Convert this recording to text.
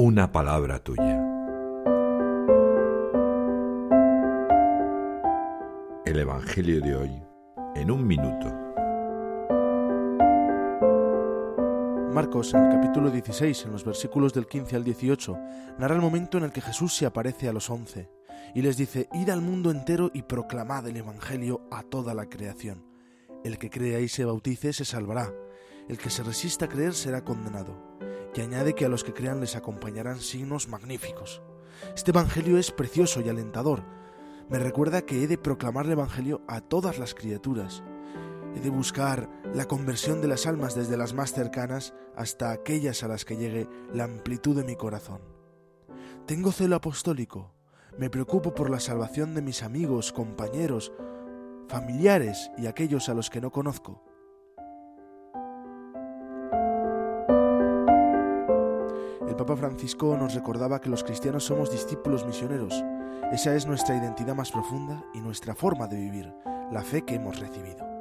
una palabra tuya. El Evangelio de hoy en un minuto. Marcos, en el capítulo 16, en los versículos del 15 al 18, narra el momento en el que Jesús se aparece a los once y les dice, Id al mundo entero y proclamad el Evangelio a toda la creación. El que crea y se bautice se salvará, el que se resista a creer será condenado. Y añade que a los que crean les acompañarán signos magníficos. Este Evangelio es precioso y alentador. Me recuerda que he de proclamar el Evangelio a todas las criaturas. He de buscar la conversión de las almas desde las más cercanas hasta aquellas a las que llegue la amplitud de mi corazón. Tengo celo apostólico, me preocupo por la salvación de mis amigos, compañeros, familiares y aquellos a los que no conozco. Papa Francisco nos recordaba que los cristianos somos discípulos misioneros. Esa es nuestra identidad más profunda y nuestra forma de vivir, la fe que hemos recibido.